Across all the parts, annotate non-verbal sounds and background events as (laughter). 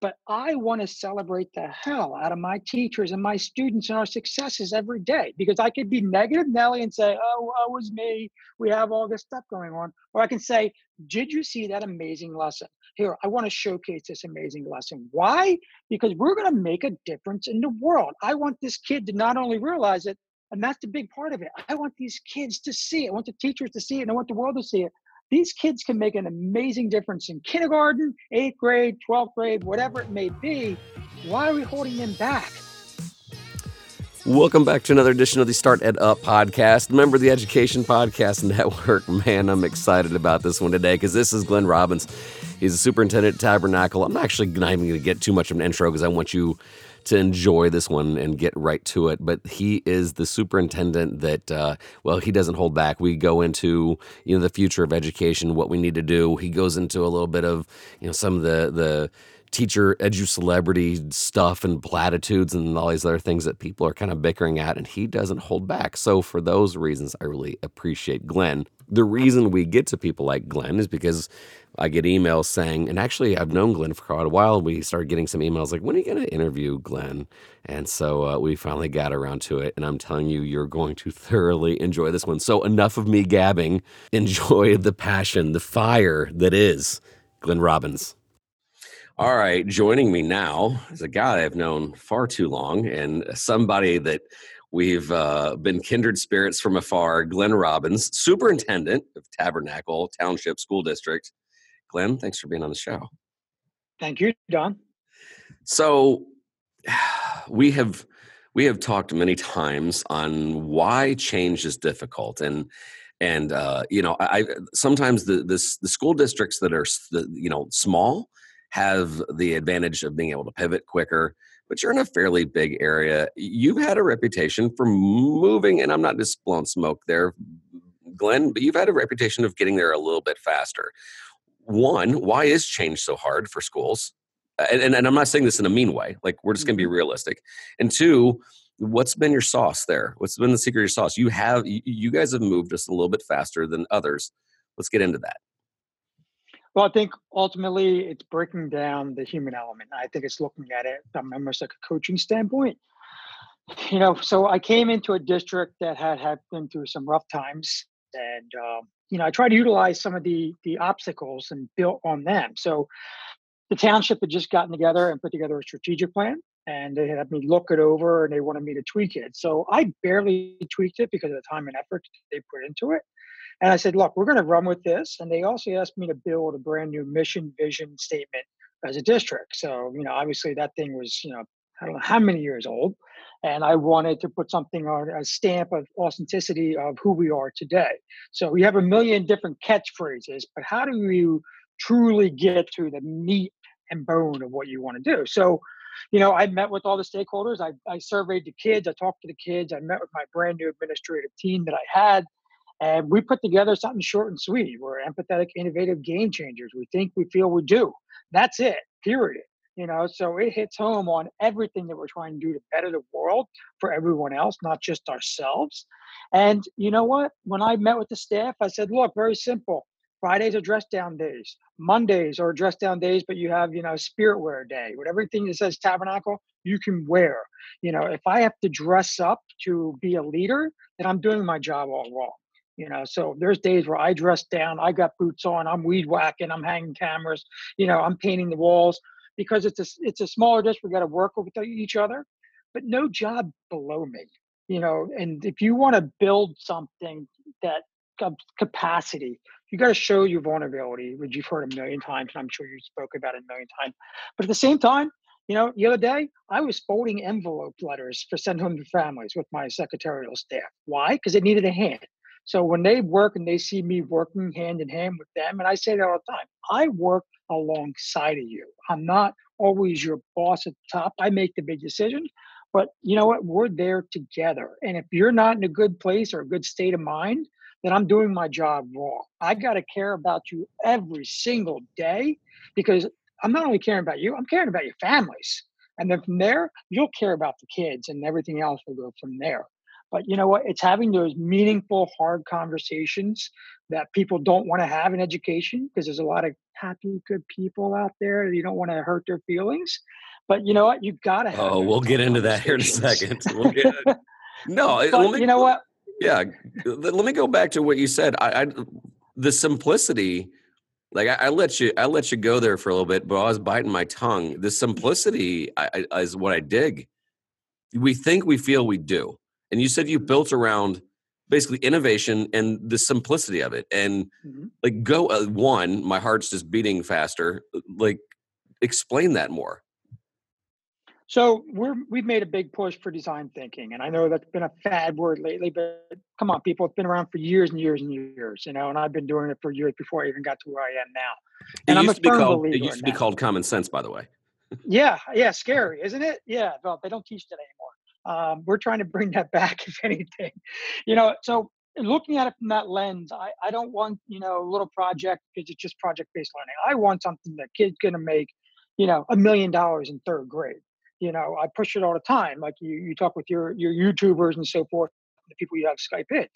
but I want to celebrate the hell out of my teachers and my students and our successes every day because I could be negative Nelly and say, oh, it was me. We have all this stuff going on. Or I can say, did you see that amazing lesson? Here, I want to showcase this amazing lesson. Why? Because we're going to make a difference in the world. I want this kid to not only realize it, and that's the big part of it. I want these kids to see it. I want the teachers to see it. And I want the world to see it. These kids can make an amazing difference in kindergarten, eighth grade, 12th grade, whatever it may be. Why are we holding them back? Welcome back to another edition of the Start Ed Up podcast, member of the Education Podcast (laughs) Network. Man, I'm excited about this one today because this is Glenn Robbins. He's a superintendent at Tabernacle. I'm actually not even going to get too much of an intro because I want you to enjoy this one and get right to it. But he is the superintendent that, uh, well, he doesn't hold back. We go into you know the future of education, what we need to do. He goes into a little bit of you know some of the the teacher edu celebrity stuff and platitudes and all these other things that people are kind of bickering at and he doesn't hold back. So for those reasons i really appreciate glenn. The reason we get to people like glenn is because i get emails saying and actually i've known glenn for quite a while we started getting some emails like when are you going to interview glenn? And so uh, we finally got around to it and i'm telling you you're going to (laughs) thoroughly enjoy this one. So enough of me gabbing. Enjoy the passion the fire that is glenn robbins all right, joining me now is a guy I've known far too long and somebody that we've uh, been kindred spirits from afar, Glenn Robbins, superintendent of Tabernacle Township School District. Glenn, thanks for being on the show. Thank you, Don. So (sighs) we have we have talked many times on why change is difficult and and uh, you know I sometimes the this the school districts that are you know small have the advantage of being able to pivot quicker but you're in a fairly big area. You've had a reputation for moving and i'm not just blowing smoke there glenn but you've had a reputation of getting there a little bit faster. One why is change so hard for schools? And, and, and i'm not saying this in a mean way like we're just going to be mm-hmm. realistic. And two what's been your sauce there? What's been the secret of your sauce? You have you guys have moved just a little bit faster than others. Let's get into that well, I think ultimately it's breaking down the human element. I think it's looking at it from almost like a coaching standpoint. You know, so I came into a district that had had been through some rough times, and um, you know, I tried to utilize some of the the obstacles and built on them. So the township had just gotten together and put together a strategic plan, and they had me look it over, and they wanted me to tweak it. So I barely tweaked it because of the time and effort they put into it. And I said, look, we're going to run with this. And they also asked me to build a brand new mission, vision statement as a district. So, you know, obviously that thing was, you know, I don't know how many years old. And I wanted to put something on a stamp of authenticity of who we are today. So we have a million different catchphrases, but how do you truly get to the meat and bone of what you want to do? So, you know, I met with all the stakeholders. I, I surveyed the kids. I talked to the kids. I met with my brand new administrative team that I had. And we put together something short and sweet. We're empathetic, innovative game changers. We think we feel we do. That's it, period. You know, so it hits home on everything that we're trying to do to better the world for everyone else, not just ourselves. And you know what? When I met with the staff, I said, look, very simple. Fridays are dress down days. Mondays are dress down days, but you have, you know, spirit wear day. Whatever thing that says tabernacle, you can wear. You know, if I have to dress up to be a leader, then I'm doing my job all wrong. You know, so there's days where I dress down, I got boots on, I'm weed whacking, I'm hanging cameras, you know, I'm painting the walls because it's a it's a smaller district. We got to work with each other, but no job below me. You know, and if you want to build something that capacity, you got to show your vulnerability, which you've heard a million times, and I'm sure you spoke about it a million times. But at the same time, you know, the other day I was folding envelope letters for send home to families with my secretarial staff. Why? Because it needed a hand. So when they work and they see me working hand in hand with them, and I say that all the time, I work alongside of you. I'm not always your boss at the top. I make the big decisions, but you know what? We're there together. And if you're not in a good place or a good state of mind, then I'm doing my job wrong. I got to care about you every single day because I'm not only caring about you, I'm caring about your families. And then from there, you'll care about the kids and everything else will go from there. But you know what? It's having those meaningful, hard conversations that people don't want to have in education because there's a lot of happy, good people out there. You don't want to hurt their feelings. But you know what? You've got to have. Oh, we'll get into that here in a second. We'll get, (laughs) no, but you know what? Yeah, let me go back to what you said. I, I the simplicity like I, I, let you I let you go there for a little bit, but I was biting my tongue. The simplicity I, I, is what I dig. We think we feel we do, and you said you built around basically innovation and the simplicity of it. And mm-hmm. like go uh, one, my heart's just beating faster. Like explain that more. So we're we've made a big push for design thinking, and I know that's been a fad word lately. But come on, people, it's been around for years and years and years, you know. And I've been doing it for years before I even got to where I am now. And it I'm used a to be called, It used to be called common sense, by the way. yeah, yeah, (laughs) scary, isn't it? Yeah, well, they don't teach that anymore. Um, we're trying to bring that (laughs) back, if anything. You know, so looking at it from that lens, I, I don't want you know a little project because it's just project based learning. I want something that kid's going to make, you know, a million dollars in third grade you know, I push it all the time. Like you, you talk with your your YouTubers and so forth, the people you have Skype in.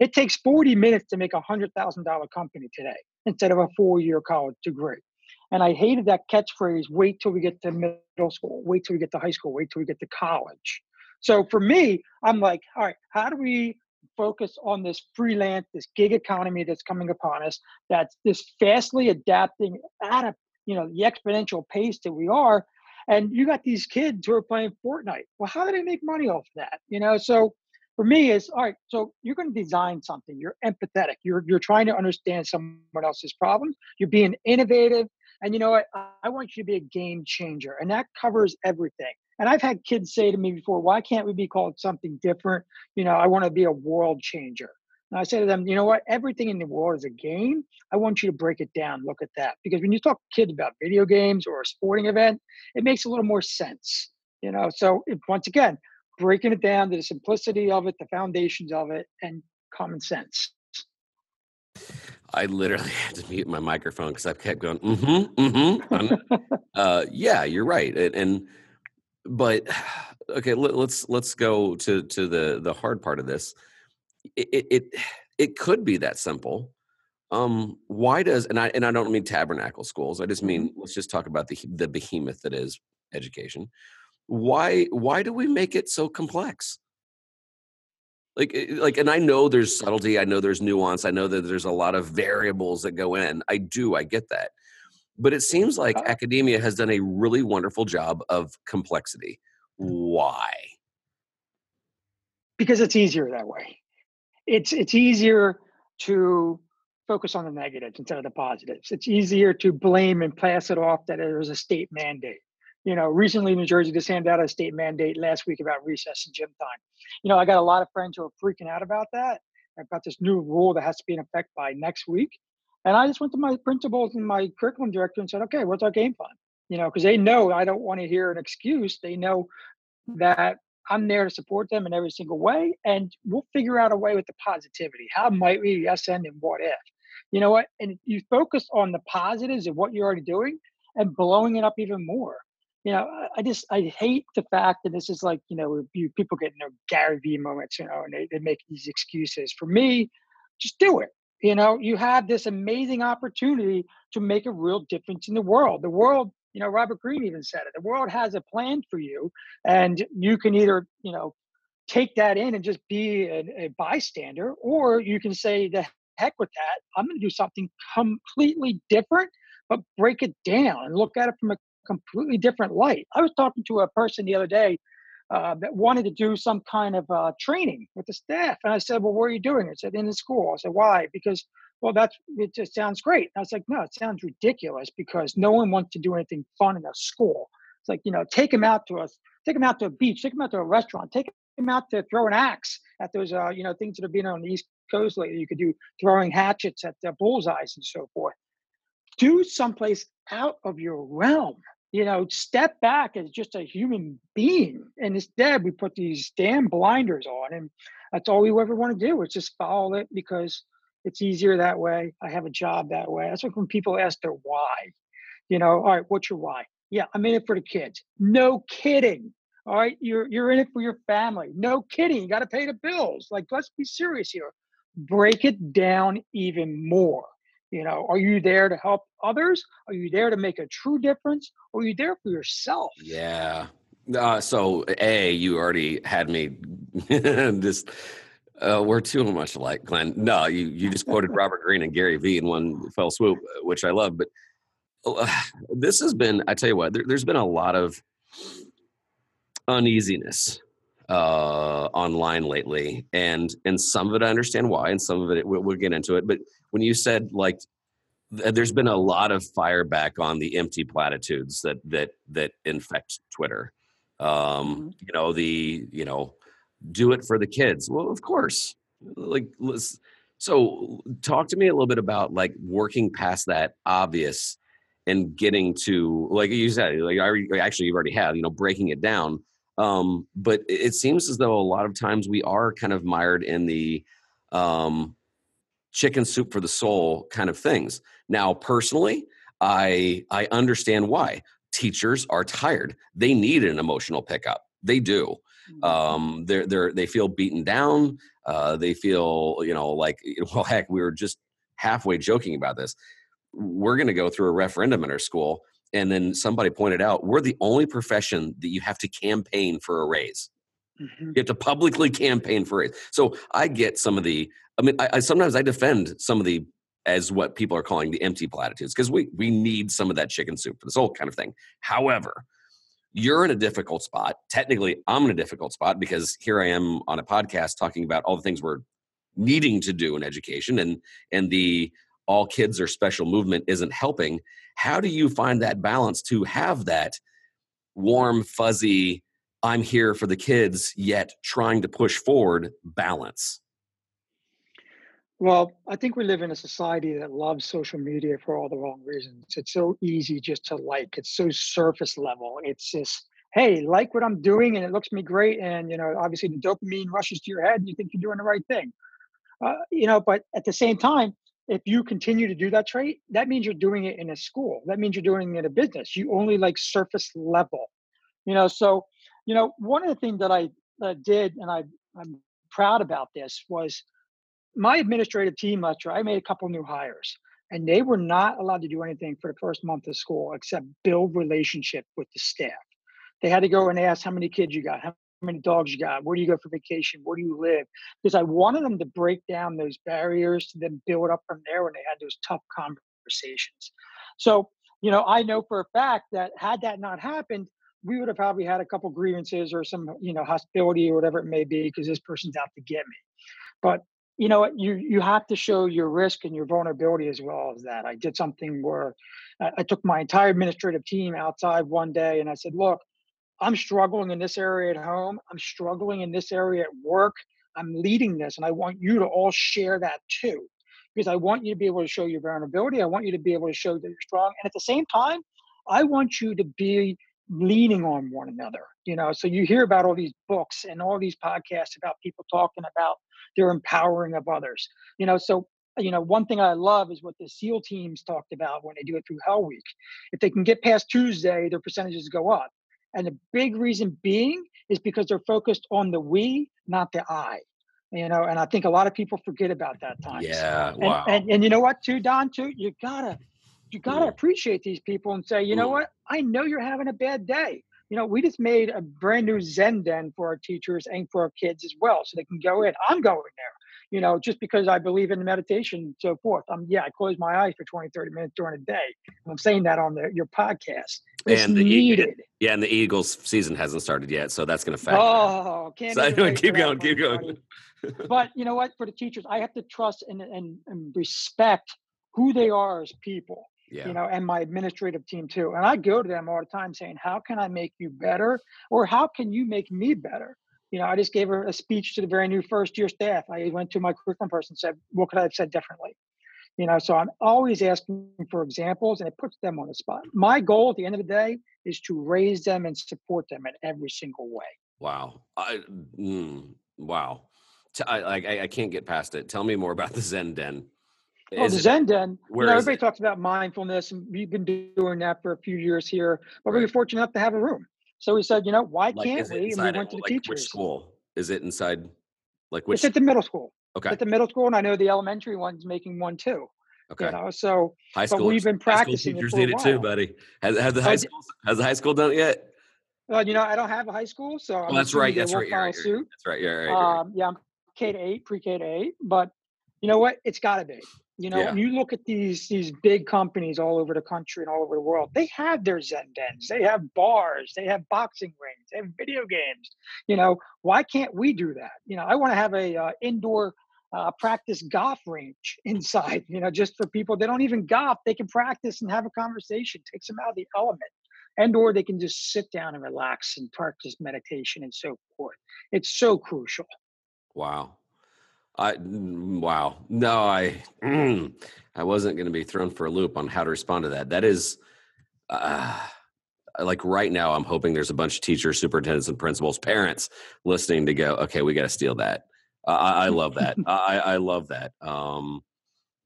It takes 40 minutes to make a hundred thousand dollar company today instead of a four year college degree. And I hated that catchphrase, wait till we get to middle school, wait till we get to high school, wait till we get to college. So for me, I'm like, all right, how do we focus on this freelance, this gig economy that's coming upon us, that's this fastly adapting at a you know the exponential pace that we are and you got these kids who are playing Fortnite. Well, how do they make money off that? You know, so for me is all right, so you're going to design something. You're empathetic. You're you're trying to understand someone else's problems. You're being innovative. And you know what? I want you to be a game changer. And that covers everything. And I've had kids say to me before, why can't we be called something different? You know, I want to be a world changer. And I say to them, you know what? Everything in the world is a game. I want you to break it down. Look at that. Because when you talk to kids about video games or a sporting event, it makes a little more sense. You know, so once again, breaking it down to the simplicity of it, the foundations of it, and common sense. I literally (laughs) had to mute my microphone because I kept going, mm-hmm, mm-hmm. (laughs) uh, yeah, you're right. And, and but (sighs) okay, let, let's let's go to to the the hard part of this it, it it could be that simple. Um, why does and I and I don't mean tabernacle schools. I just mean mm-hmm. let's just talk about the the behemoth that is education. Why why do we make it so complex? Like eh, like and I know there's subtlety, I know there's nuance, I know that there's a lot of variables that go in. I do, I get that. But it seems like uh academia has done a really wonderful job of complexity. Why? Because it's easier that way it's it's easier to focus on the negatives instead of the positives. It's easier to blame and pass it off that it was a state mandate. You know, recently New Jersey just handed out a state mandate last week about recess and gym time. You know, I got a lot of friends who are freaking out about that, about this new rule that has to be in effect by next week. And I just went to my principals and my curriculum director and said, okay, what's our game plan? You know, because they know I don't want to hear an excuse. They know that I'm there to support them in every single way, and we'll figure out a way with the positivity. How might we? Yes, and what if? You know what? And you focus on the positives of what you're already doing and blowing it up even more. You know, I just I hate the fact that this is like you know you, people get in their Gary Vee moments, you know, and they, they make these excuses. For me, just do it. You know, you have this amazing opportunity to make a real difference in the world. The world you know, Robert Greene even said it. The world has a plan for you, and you can either, you know, take that in and just be a, a bystander, or you can say, the heck with that. I'm going to do something completely different, but break it down and look at it from a completely different light. I was talking to a person the other day uh, that wanted to do some kind of uh, training with the staff. And I said, Well, where are you doing? I said, In the school. I said, Why? Because well, that's it just sounds great. I was like, no, it sounds ridiculous because no one wants to do anything fun in a school. It's like, you know, take them out to us, take them out to a beach, take them out to a restaurant, take them out to throw an axe at those, uh, you know, things that have been on the East Coast lately. You could do throwing hatchets at the bullseyes and so forth. Do someplace out of your realm. You know, step back as just a human being. And instead, we put these damn blinders on, and that's all we ever want to do is just follow it because it's easier that way. I have a job that way. That's like when people ask their why. You know, all right, what's your why? Yeah, I'm in it for the kids. No kidding. All right, you're you're in it for your family. No kidding. You got to pay the bills. Like, let's be serious here. Break it down even more. You know, are you there to help others? Are you there to make a true difference? Or are you there for yourself? Yeah. Uh, so, A, you already had me (laughs) just. Uh, we're too much alike, Glenn. No, you, you just quoted (laughs) Robert Greene and Gary Vee in one fell swoop, which I love. But uh, (sighs) this has been, I tell you what, there, has been a lot of uneasiness uh, online lately, and and some of it I understand why, and some of it we'll, we'll get into it. But when you said like there's been a lot of fire back on the empty platitudes that that that infect Twitter. Um, mm-hmm. You know the you know do it for the kids. Well, of course. Like so, talk to me a little bit about like working past that obvious and getting to like you said, like I actually you've already have you know breaking it down um, but it seems as though a lot of times we are kind of mired in the um, chicken soup for the soul kind of things. Now, personally, I I understand why teachers are tired. They need an emotional pickup. They do. Mm-hmm. Um, they're they're they feel beaten down. Uh, they feel you know like (laughs) well heck we were just halfway joking about this. We're going to go through a referendum in our school and then somebody pointed out we're the only profession that you have to campaign for a raise mm-hmm. you have to publicly campaign for it so i get some of the i mean I, I, sometimes i defend some of the as what people are calling the empty platitudes because we we need some of that chicken soup for this whole kind of thing however you're in a difficult spot. Technically i'm in a difficult spot because here i am on a podcast talking about all the things we're needing to do in education and and the all kids are special movement isn't helping. How do you find that balance to have that warm fuzzy i'm here for the kids yet trying to push forward balance well i think we live in a society that loves social media for all the wrong reasons it's so easy just to like it's so surface level it's just hey like what i'm doing and it looks me great and you know obviously the dopamine rushes to your head and you think you're doing the right thing uh, you know but at the same time if you continue to do that trait, that means you're doing it in a school. That means you're doing it in a business. You only like surface level, you know. So, you know, one of the things that I uh, did, and I, I'm proud about this, was my administrative team uh, lecture. I made a couple new hires, and they were not allowed to do anything for the first month of school except build relationship with the staff. They had to go and ask how many kids you got, how many dogs you got, where do you go for vacation, where do you live? Because I wanted them to break down those barriers to then build up from there when they had those tough conversations. So, you know, I know for a fact that had that not happened, we would have probably had a couple grievances or some, you know, hostility or whatever it may be because this person's out to get me. But you know you you have to show your risk and your vulnerability as well as that. I did something where I took my entire administrative team outside one day and I said, look, I'm struggling in this area at home. I'm struggling in this area at work. I'm leading this, and I want you to all share that too, because I want you to be able to show your vulnerability. I want you to be able to show that you're strong, and at the same time, I want you to be leaning on one another. You know, so you hear about all these books and all these podcasts about people talking about their empowering of others. You know, so you know, one thing I love is what the SEAL teams talked about when they do it through Hell Week. If they can get past Tuesday, their percentages go up. And the big reason being is because they're focused on the we, not the I. You know, and I think a lot of people forget about that time. Yeah. And, wow. And, and you know what, too, Don, too, you gotta you gotta mm. appreciate these people and say, you know mm. what, I know you're having a bad day. You know, we just made a brand new Zen den for our teachers and for our kids as well, so they can go in. I'm going there you know, just because I believe in the meditation and so forth. I'm, yeah, I close my eyes for 20, 30 minutes during the day. I'm saying that on the, your podcast. It's and the needed. Yeah, and the Eagles season hasn't started yet, so that's going to factor. Oh, (laughs) can't. So anyway, keep going, keep going. (laughs) but you know what? For the teachers, I have to trust and, and, and respect who they are as people. Yeah. You know, and my administrative team too. And I go to them all the time saying, "How can I make you better?" or "How can you make me better?" you know, I just gave a speech to the very new first year staff. I went to my curriculum person and said, what could I have said differently? You know, so I'm always asking for examples and it puts them on the spot. My goal at the end of the day is to raise them and support them in every single way. Wow. I, mm, wow. I, I, I can't get past it. Tell me more about the Zen Den. Oh, the Zen Den. You know, everybody it? talks about mindfulness, and we've been doing that for a few years here. But right. we are fortunate enough to have a room. So we said, you know, why Like, can't we? And we went to the like, which teachers. school? Is it inside, like, It's which? at the middle school. Okay, At the middle school, and I know the elementary one's making one too. okay. You know, so High but we've been school practicing teachers need it too, buddy. Has, has the high school has the high school done it yet? uh, you know, I don't have a high school, so I'm Oh, that's right. That's right. Right. That's right. Yeah, right. You're right. Um, yeah, I'm K to eight, pre-K to eight, but you know what? It's got to be. You know, Yeah. when you look at these these big companies all over the country and all over the world, they have their Zen dens, they have bars, they have boxing rings, they have video games. You know, why can't we do that? You know, I want to have a uh, indoor uh, practice golf range (laughs) inside. You know, just for people that don't even golf, they can practice and have a conversation, takes them out of the element, and or they can just sit down and relax and practice meditation and so forth. It's so crucial. Wow. I mm, wow. No, I mm, I wasn't going to be thrown for a loop on how to respond to that. That is uh, like right now I'm hoping there's a bunch of teachers, superintendents and principals, parents listening to go, okay, we got to steal that. Uh, I, I love that. (laughs) I, I love that. Um,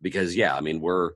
because yeah, I mean, we're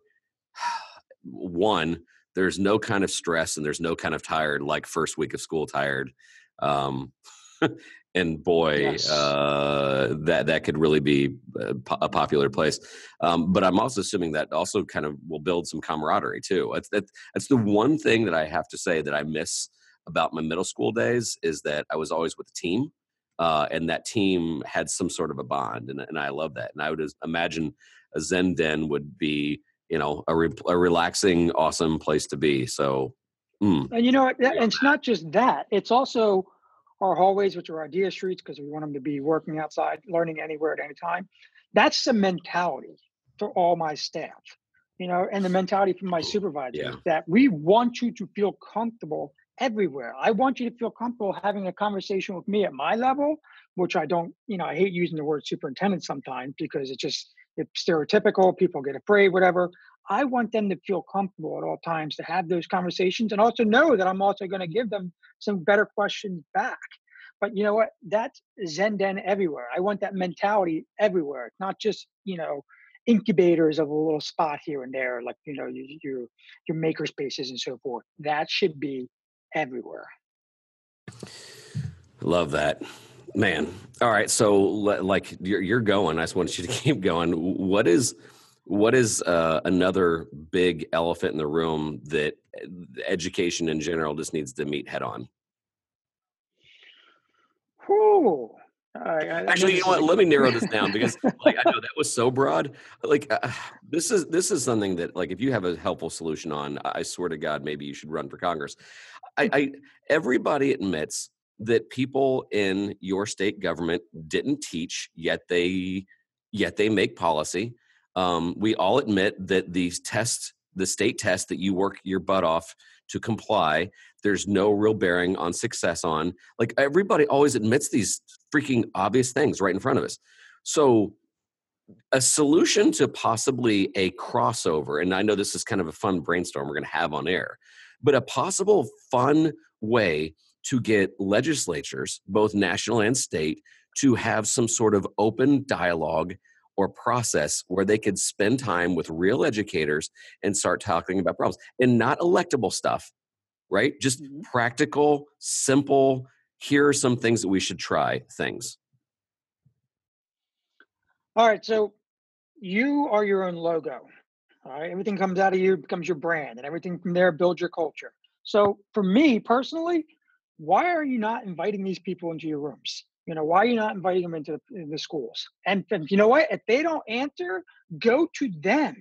(sighs) one, there's no kind of stress and there's no kind of tired like first week of school tired. Um, (laughs) and boy, Yes. uh, that that could really be a, popular place. Um, but I'm also assuming that also kind of will build some camaraderie too. That's that, that's the one thing that I have to say that I miss about my middle school days is that I was always with a team, uh, and that team had some sort of a bond, and and I love that. And I would imagine a Zen den would be you know a, re- a relaxing, awesome place to be. So. mm, And you know, what? that- and it's not just that; it's also our hallways, which are idea streets, because we want them to be working outside, learning anywhere at any time. That's the mentality for all my staff, you know, and the mentality from my supervisors Yeah. that we want you to feel comfortable everywhere. I want you to feel comfortable having a conversation with me at my level, which I don't, you know, I hate using the word superintendent sometimes because it's just it's stereotypical. People get afraid, whatever. I want them to feel comfortable at all times to have those conversations and also know that I'm also going to give them some better questions back. But you know what? That's Zen Den everywhere. I want that mentality everywhere, not just, you know, incubators of a little spot here and there, like, you know, your, your, maker spaces and so forth. That should be everywhere. Love that, man. All right, so like you're you're going. I just want you to (laughs) keep going. What is what is uh, another big elephant in the room that uh, education in general just needs to meet head on? Whew. I Actually, you know what? Let me narrow this down because like I know (laughs) that was so broad. Like uh, (sighs) this is this is something that like if you have a helpful solution on, I swear to God, maybe you should run for Congress. I, I everybody admits that people in your state government didn't teach, yet they yet they make policy. Um, we all admit that these tests, the state test that you work your butt off to comply, there's no real bearing on success on. Like everybody always admits these freaking obvious things right in front of us. So a solution to possibly a crossover, and I know this is kind of a fun brainstorm we're going to have on air, but a possible fun way to get legislatures, both national and state, to have some sort of open dialogue or process where they could spend time with real educators and start talking about problems and not electable stuff, right? Just Mhm. practical, simple, here are some things that we should try things. All right, so you are your own logo. All right, everything comes out of you becomes your brand, and everything from there builds your culture. So, for me personally, why are you not inviting these people into your rooms? You know, why are you not inviting them into the, the schools? And, and you know what? If they don't answer, go to them.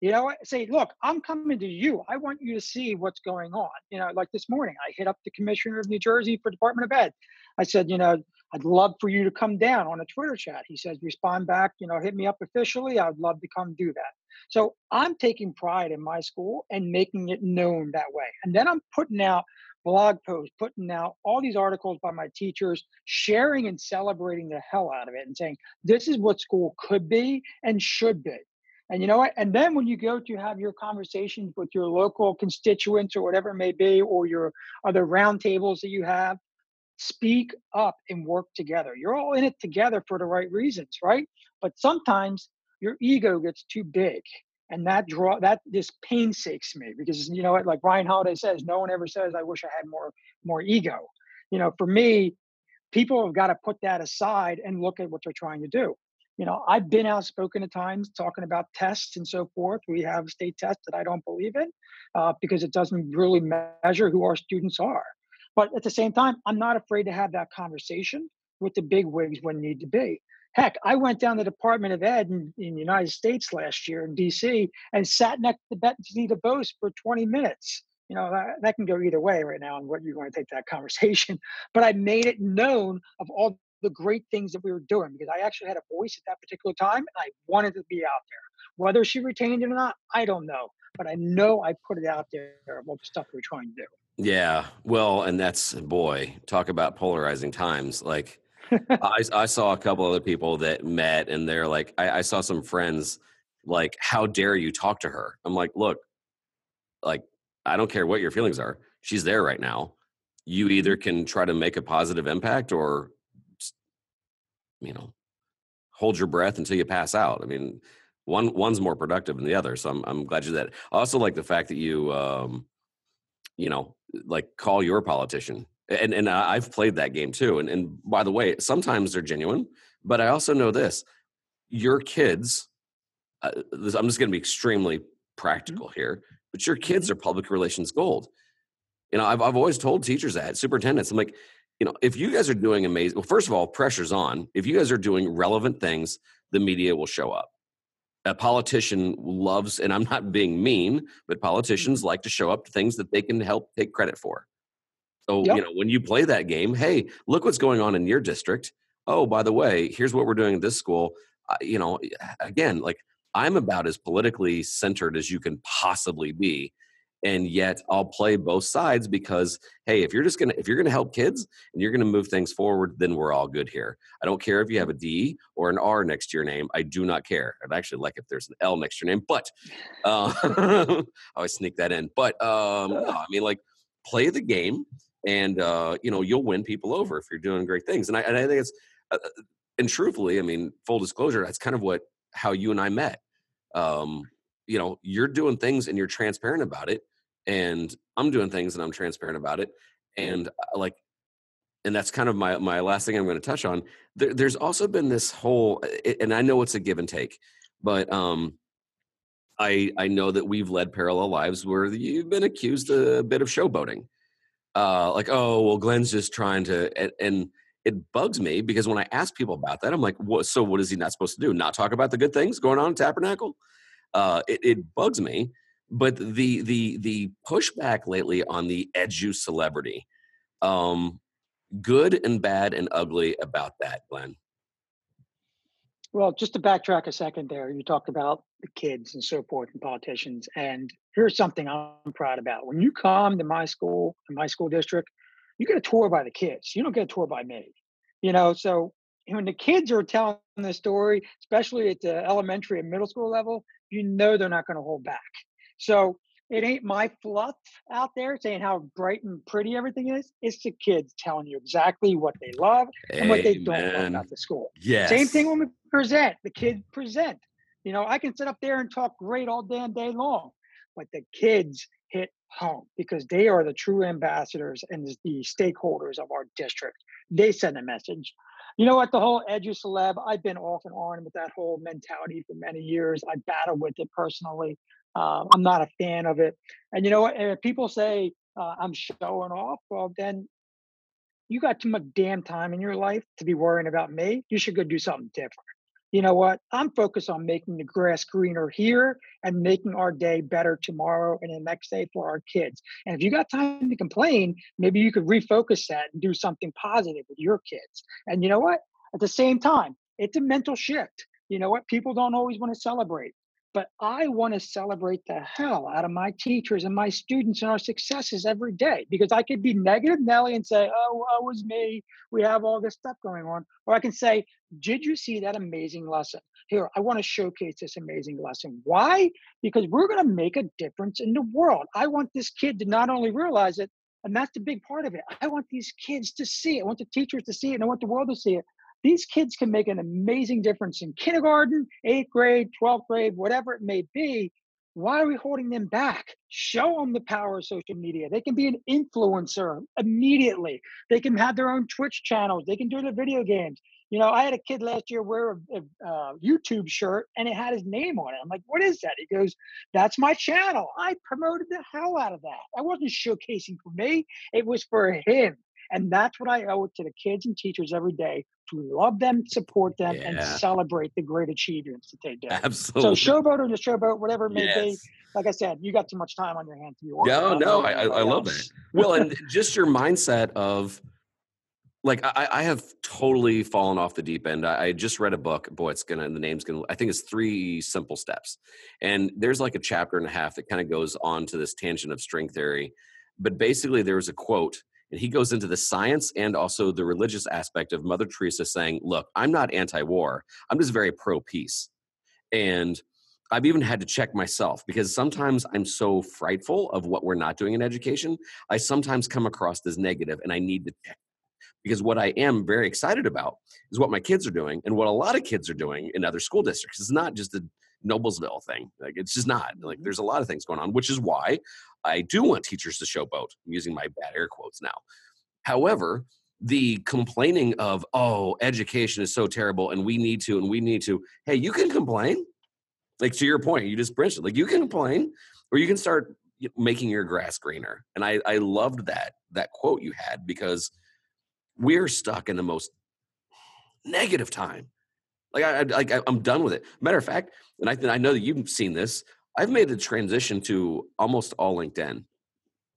You know? Say, look, I'm coming to you. I want you to see what's going on. You know, like this morning, I hit up the commissioner of New Jersey for Department of Ed. I said, you know, I'd love for you to come down on a Twitter chat. He says, respond back, you know, hit me up officially. I'd love to come do that. So I'm taking pride in my school and making it known that way. And then I'm putting out blog posts, putting out all these articles by my teachers, sharing and celebrating the hell out of it and saying, this is what school could be and should be. And you know what? And then when you go to have your conversations with your local constituents or whatever it may be, or your other roundtables that you have, speak up and work together. You're all in it together for the right reasons, right? But sometimes your ego gets too big And that draw that just painstakes me because you know what, like Ryan Holiday says, no one ever says, I wish I had more more ego. You know, for me, people have got to put that aside and look at what they're trying to do. You know, I've been outspoken at times talking about tests and so forth. We have state tests that I don't believe in uh, because it doesn't really measure who our students are. But at the same time, I'm not afraid to have that conversation with the big wigs when need to be. Heck, I went down the Department of Ed in, in the United States last year in DC and sat next to Betsy DeVos for 20 minutes. You know, that, that can go either way right now on what you're going to take that conversation. (laughs) But I made it known of all the great things that we were doing because I actually had a voice at that particular time and I wanted to be out there. Whether she retained it or not, I don't know. But I know I put it out there about the stuff we we're trying to do. Yeah. Well, and that's, boy, talk about polarizing times. Like, I, I saw a couple other people that met and they're like, I, I saw some friends like, how dare you talk to her? I'm like, look, like, I don't care what your feelings are. She's there right now. You either can try to make a positive impact or, you know, hold your breath until you pass out. I mean, one one's more productive than the other. So I'm I'm glad you did that. I also like the fact that you, um, you know, like call your politician and and I've played that game too. And and by the way, sometimes they're genuine, but I also know this: your kids. Uh, this, I'm just going to be extremely mm-hmm. practical here, but your kids are public relations gold. You know, I've I've always told teachers that superintendents. I'm like, you know, if you guys are doing amazing, well, first of all, pressure's on. If you guys are doing relevant things, the media will show up. A politician loves, and I'm not being mean, but politicians mm-hmm. like to show up to things that they can help take credit for. So, yep. you know, when you play that game, hey, look what's going on in your district. Oh, by the way, here's what we're doing at this school. Uh, you know, again, like I'm about as politically centered as you can possibly be. And yet I'll play both sides because, hey, if you're just gonna if you're gonna help kids and you're gonna move things forward, then we're all good here. I don't care if you have a D or an R next to your name. I do not care. I'd actually like if there's an L next to your name, but uh, (laughs) I always sneak that in. But um, no, I mean, like, play the game and uh, you know you'll win people over if you're doing great things. And I, and I think it's uh, uh, and truthfully, I mean, full disclosure, that's kind of what how you and I met. Um, you know, you're doing things and you're transparent about it, and I'm doing things and I'm transparent about it, and uh, like, and that's kind of my my last thing I'm going to touch on. There, there's also been this whole, and I know it's a give and take, but um, I I know that we've led parallel lives where you've been accused a bit of showboating uh, like, oh, well, Glenn's just trying to, and, and, it bugs me because when I ask people about that, I'm like, what? So what is he not supposed to do? Not talk about the good things going on in Tabernacle? Uh, it, it bugs me. But the the the pushback lately on the edu celebrity, um, good and bad and ugly about that, Glenn. Well, just to backtrack a second there, you talked about the kids and so forth and politicians. And here's something I'm proud about. When you come to my school, in my school district, you get a tour by the kids. You don't get a tour by me. You know, so when the kids are telling the story, especially at the elementary and middle school level, you know they're not going to hold back. So it ain't my fluff out there saying how bright and pretty everything is. It's the kids telling you exactly what they love and Amen. what they don't love about the school. Yes. Same thing when we present. The kids present. You know, I can sit up there and talk great all damn day long, but the kids hit home because they are the true ambassadors and the stakeholders of our district. They send a message. You know what? The whole edu celeb, I've been off and on with that whole mentality for many years. I battle with it personally. Um, I'm not a fan of it. And you know what? If people say uh, I'm showing off, well, then you got too much damn time in your life to be worrying about me. You should go do something different. You know what? I'm focused on making the grass greener here and making our day better tomorrow and the next day for our kids. And if you got time to complain, maybe you could refocus that and do something positive with your kids. And you know what? At the same time, it's a mental shift. You know what? People don't always want to celebrate. But I want to celebrate the hell out of my teachers and my students and our successes every day because I could be negative Nelly and say, oh, it was me. We have all this stuff going on. Or I can say, did you see that amazing lesson? Here, I want to showcase this amazing lesson. Why? Because we're going to make a difference in the world. I want this kid to not only realize it, and that's the big part of it. I want these kids to see it. I want the teachers to see it, and I want the world to see it these kids can make an amazing difference in kindergarten, eighth grade, 12th grade, whatever it may be. Why are we holding them back? Show them the power of social media. They can be an influencer immediately. They can have their own Twitch channels. They can do the video games. You know, I had a kid last year wear a, a uh, YouTube shirt and it had his name on it. I'm like, what is that? He goes, that's my channel. I promoted the hell out of that. I wasn't showcasing for me, it was for him. And that's what I owe it to the kids and teachers every day to love them, support them, yeah. and celebrate the great achievements that they (laughs) do. Absolutely. So showboat or the showboat, whatever it may yes. be. Like I said, you got too much time on your hands. You no, no, I, I love that. Well, and just your mindset of like I, I, have totally fallen off the deep end. I, I, just read a book. Boy, it's gonna the name's gonna. I think it's three simple steps, and there's like a chapter and a half that kind of goes on to this tangent of string theory. But basically, there was a quote, and he goes into the science and also the religious aspect of Mother Teresa saying, "Look, I'm not anti-war. I'm just very pro-peace," and I've even had to check myself because sometimes I'm so frightful of what we're not doing in education. I sometimes come across as negative, and I need to check because what I am very excited about is what my kids are doing and what a lot of kids are doing in other school districts. It's not just a Noblesville thing. Like it's just not. Like mm-hmm. there's a lot of things going on, which is why I do want teachers to showboat. I'm using my bad air quotes now. However, the complaining of oh education is so terrible and we need to and we need to hey you can complain like to your point you just mentioned like you can complain or you can start making your grass greener and i i loved that that quote you had because we're stuck in the most negative time. Like I, like I'm done with it. Matter of fact, and I I know that you've seen this. I've made the transition to almost all LinkedIn.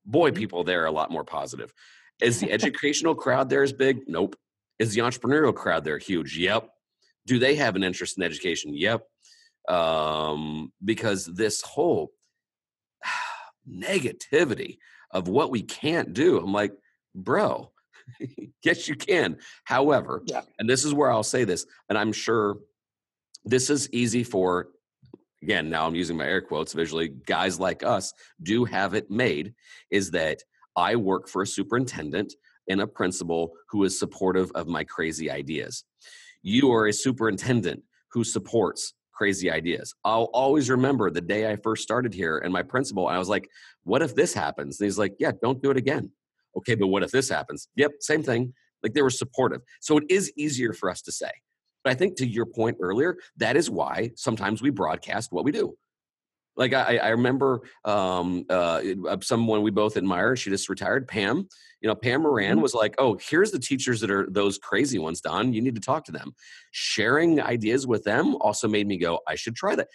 Boy, mm-hmm. people there are a lot more positive. Is the (laughs) educational crowd there as big? Nope. Is the entrepreneurial crowd there huge? Yep. Do they have an interest in education? Yep. Um, because this whole (sighs) negativity of what we can't do, I'm like, bro, (laughs) yes, you can. However, yeah. and this is where I'll say this, and I'm sure this is easy for, again, now I'm using my air quotes visually, guys like us do have it made, is that I work for a superintendent and a principal who is supportive of my crazy ideas. You are a superintendent who supports crazy ideas. I'll always remember the day I first started here and my principal, I was like, what if this happens? And he's like, yeah, don't do it again okay, but what if this happens? Yep, same thing. Like they were supportive. So it is easier for us to say. But I think to your point earlier, that is why sometimes we broadcast what we do. Like I, I remember um, uh, uh someone we both admire. She just retired, Pam. You know, Pam Moran mm-hmm. was like, "Oh, here's the teachers that are those crazy ones, Don. You need to talk to them." Sharing ideas with them also made me go, "I should try that."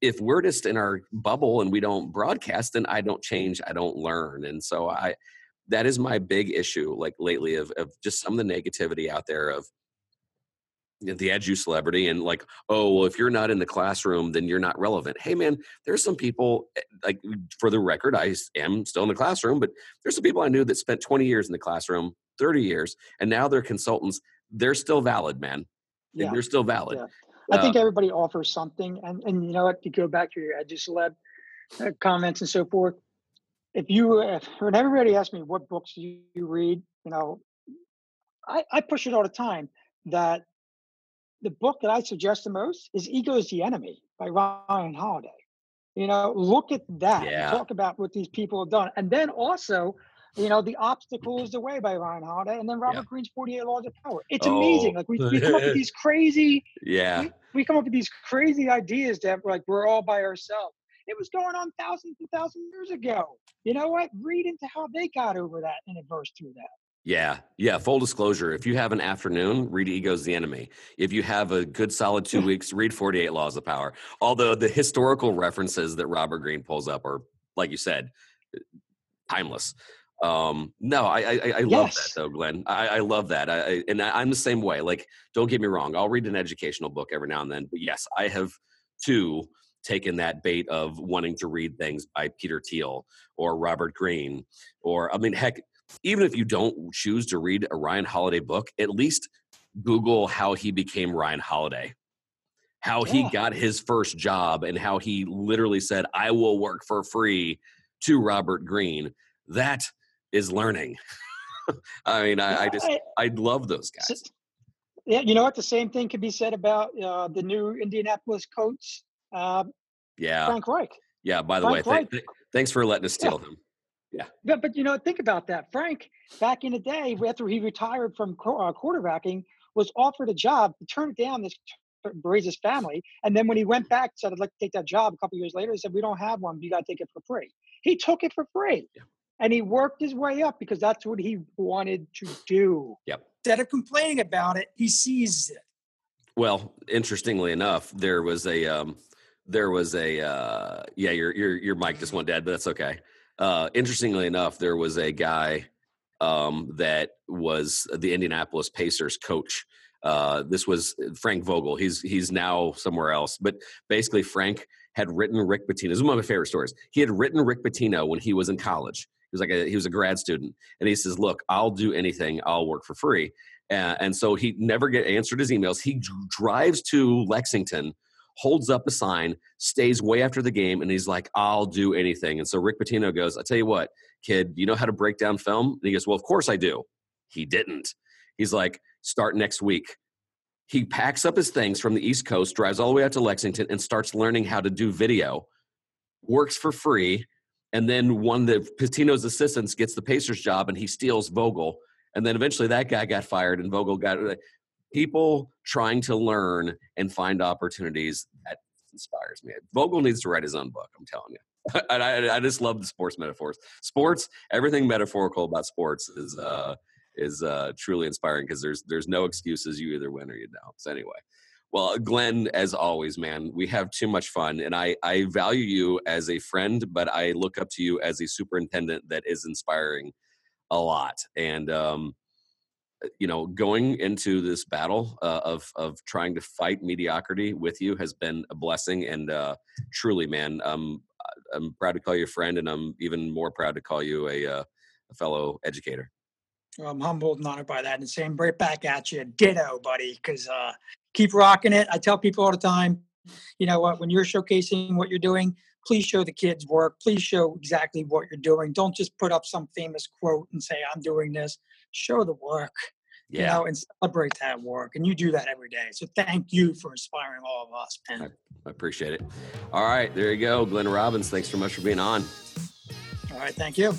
If we're just in our bubble and we don't broadcast, then I don't change, I don't learn, and so I that is my big issue like lately of, of just some of the negativity out there of you the edu celebrity and like oh well if you're not in the classroom then you're not relevant. Hey man there's some people eh, like for the record i am still in the classroom but there's some people i knew that spent 20 years in the classroom 30 years and now they're consultants. They're still valid man. Yeah. they're still valid. Yeah. i think uh, everybody offers something and and you know what? To go back to your edu celeb uh, comments and so forth if you if, when everybody asks me what books do you, you read, you know, I, I push it all the time that the book that I suggest the most is Ego is the Enemy by Ryan Holiday. You know, look at that. Yeah. Talk about what these people have done. And then also, you know, The Obstacle is the Way by Ryan Holiday, and then Robert yeah. Greene's 48 Laws of Power. It's oh. amazing. Like (laughs) we, we come up with these crazy, yeah. We, we, come up with these crazy ideas that like we're all by ourselves. It was going on thousands and thousands of years ago. You know what? Read into how they got over that and adverse through that. Yeah, yeah. Full disclosure: if you have an afternoon, read "Ego's the Enemy." If you have a good solid two weeks, read Forty Eight Laws of Power. Although the historical references that Robert Greene pulls up are, like you said, timeless. Um, no, I I, I love yes. that though, Glenn. I, I love that. I, and I, I'm the same way. Like, don't get me wrong. I'll read an educational book every now and then, but yes, I have too taken that bait of wanting to read things by Peter Thiel or Robert Greene, or I mean, heck, even if you don't choose to read a Ryan Holiday book, at least Google how he became Ryan Holiday, how yeah. he got his first job, and how he literally said, I will work for free to Robert Greene. That is learning. (laughs) I mean, I, I just, I love those guys. Yeah, you know what? The same thing could be said about uh, the new Indianapolis coach, uh, Yeah. Frank Reich. Yeah. By the Frank way, th- th- thanks for letting us steal him. But, but you know, think about that. Frank, back in the day, after he retired from uh, quarterbacking, was offered a job, he turned it down this to raise his family. And then when he went back, said, I'd like to take that job a couple years later, he said, We don't have one. You got to take it for free. He took it for free. Yeah. And he worked his way up because that's what he wanted to do. Yep. Instead of complaining about it, he sees it. Well, interestingly enough, there was a um, there was a uh, yeah, your your your mic just went dead, but that's okay. Uh, interestingly enough, there was a guy um, that was the Indianapolis Pacers coach. Uh, this was Frank Vogel. He's he's now somewhere else, but basically Frank had written Rick Pitino. This is one of my favorite stories. He had written Rick Pitino when he was in college. He was like a, he was a grad student, and he says, "Look, I'll do anything. I'll work for free." Uh, and so he never get answered his emails. He dr- drives to Lexington, holds up a sign, stays way after the game, and he's like, "I'll do anything." And so Rick Pitino goes, "I tell you what, kid, you know how to break down film?" And he goes, "Well, of course I do." He didn't. He's like, "Start next week." He packs up his things from the East Coast, drives all the way out to Lexington, and starts learning how to do video. Works for free, and then one of Pitino's assistants gets the Pacers job, and he steals Vogel. And then eventually that guy got fired, and Vogel got people trying to learn and find opportunities. That inspires me. Vogel needs to write his own book. I'm telling you. (laughs) and I, I just love the sports metaphors. Sports, everything metaphorical about sports is uh, is uh, truly inspiring because there's there's no excuses. You either win or you don't. So anyway. Well, Glenn, as always, man, we have too much fun, and I, I value you as a friend, but I look up to you as a superintendent that is inspiring a lot. And um, you know, going into this battle uh, of of trying to fight mediocrity with you has been a blessing, and uh, truly, man, um, I'm proud to call you a friend, and I'm even more proud to call you a, uh, a fellow educator. Well, I'm humbled and honored by that, and same right back at you, ditto, buddy. Because uh, keep rocking it. I tell people all the time, you know what? When you're showcasing what you're doing, please show the kids work. Please show exactly what you're doing. Don't just put up some famous quote and say I'm doing this. Show the work. you know, and celebrate that work. And you do that every day. So thank you for inspiring all of us, man. I appreciate it. All right, there you go, Glenn Robbins. Thanks so much for being on. All right, thank you.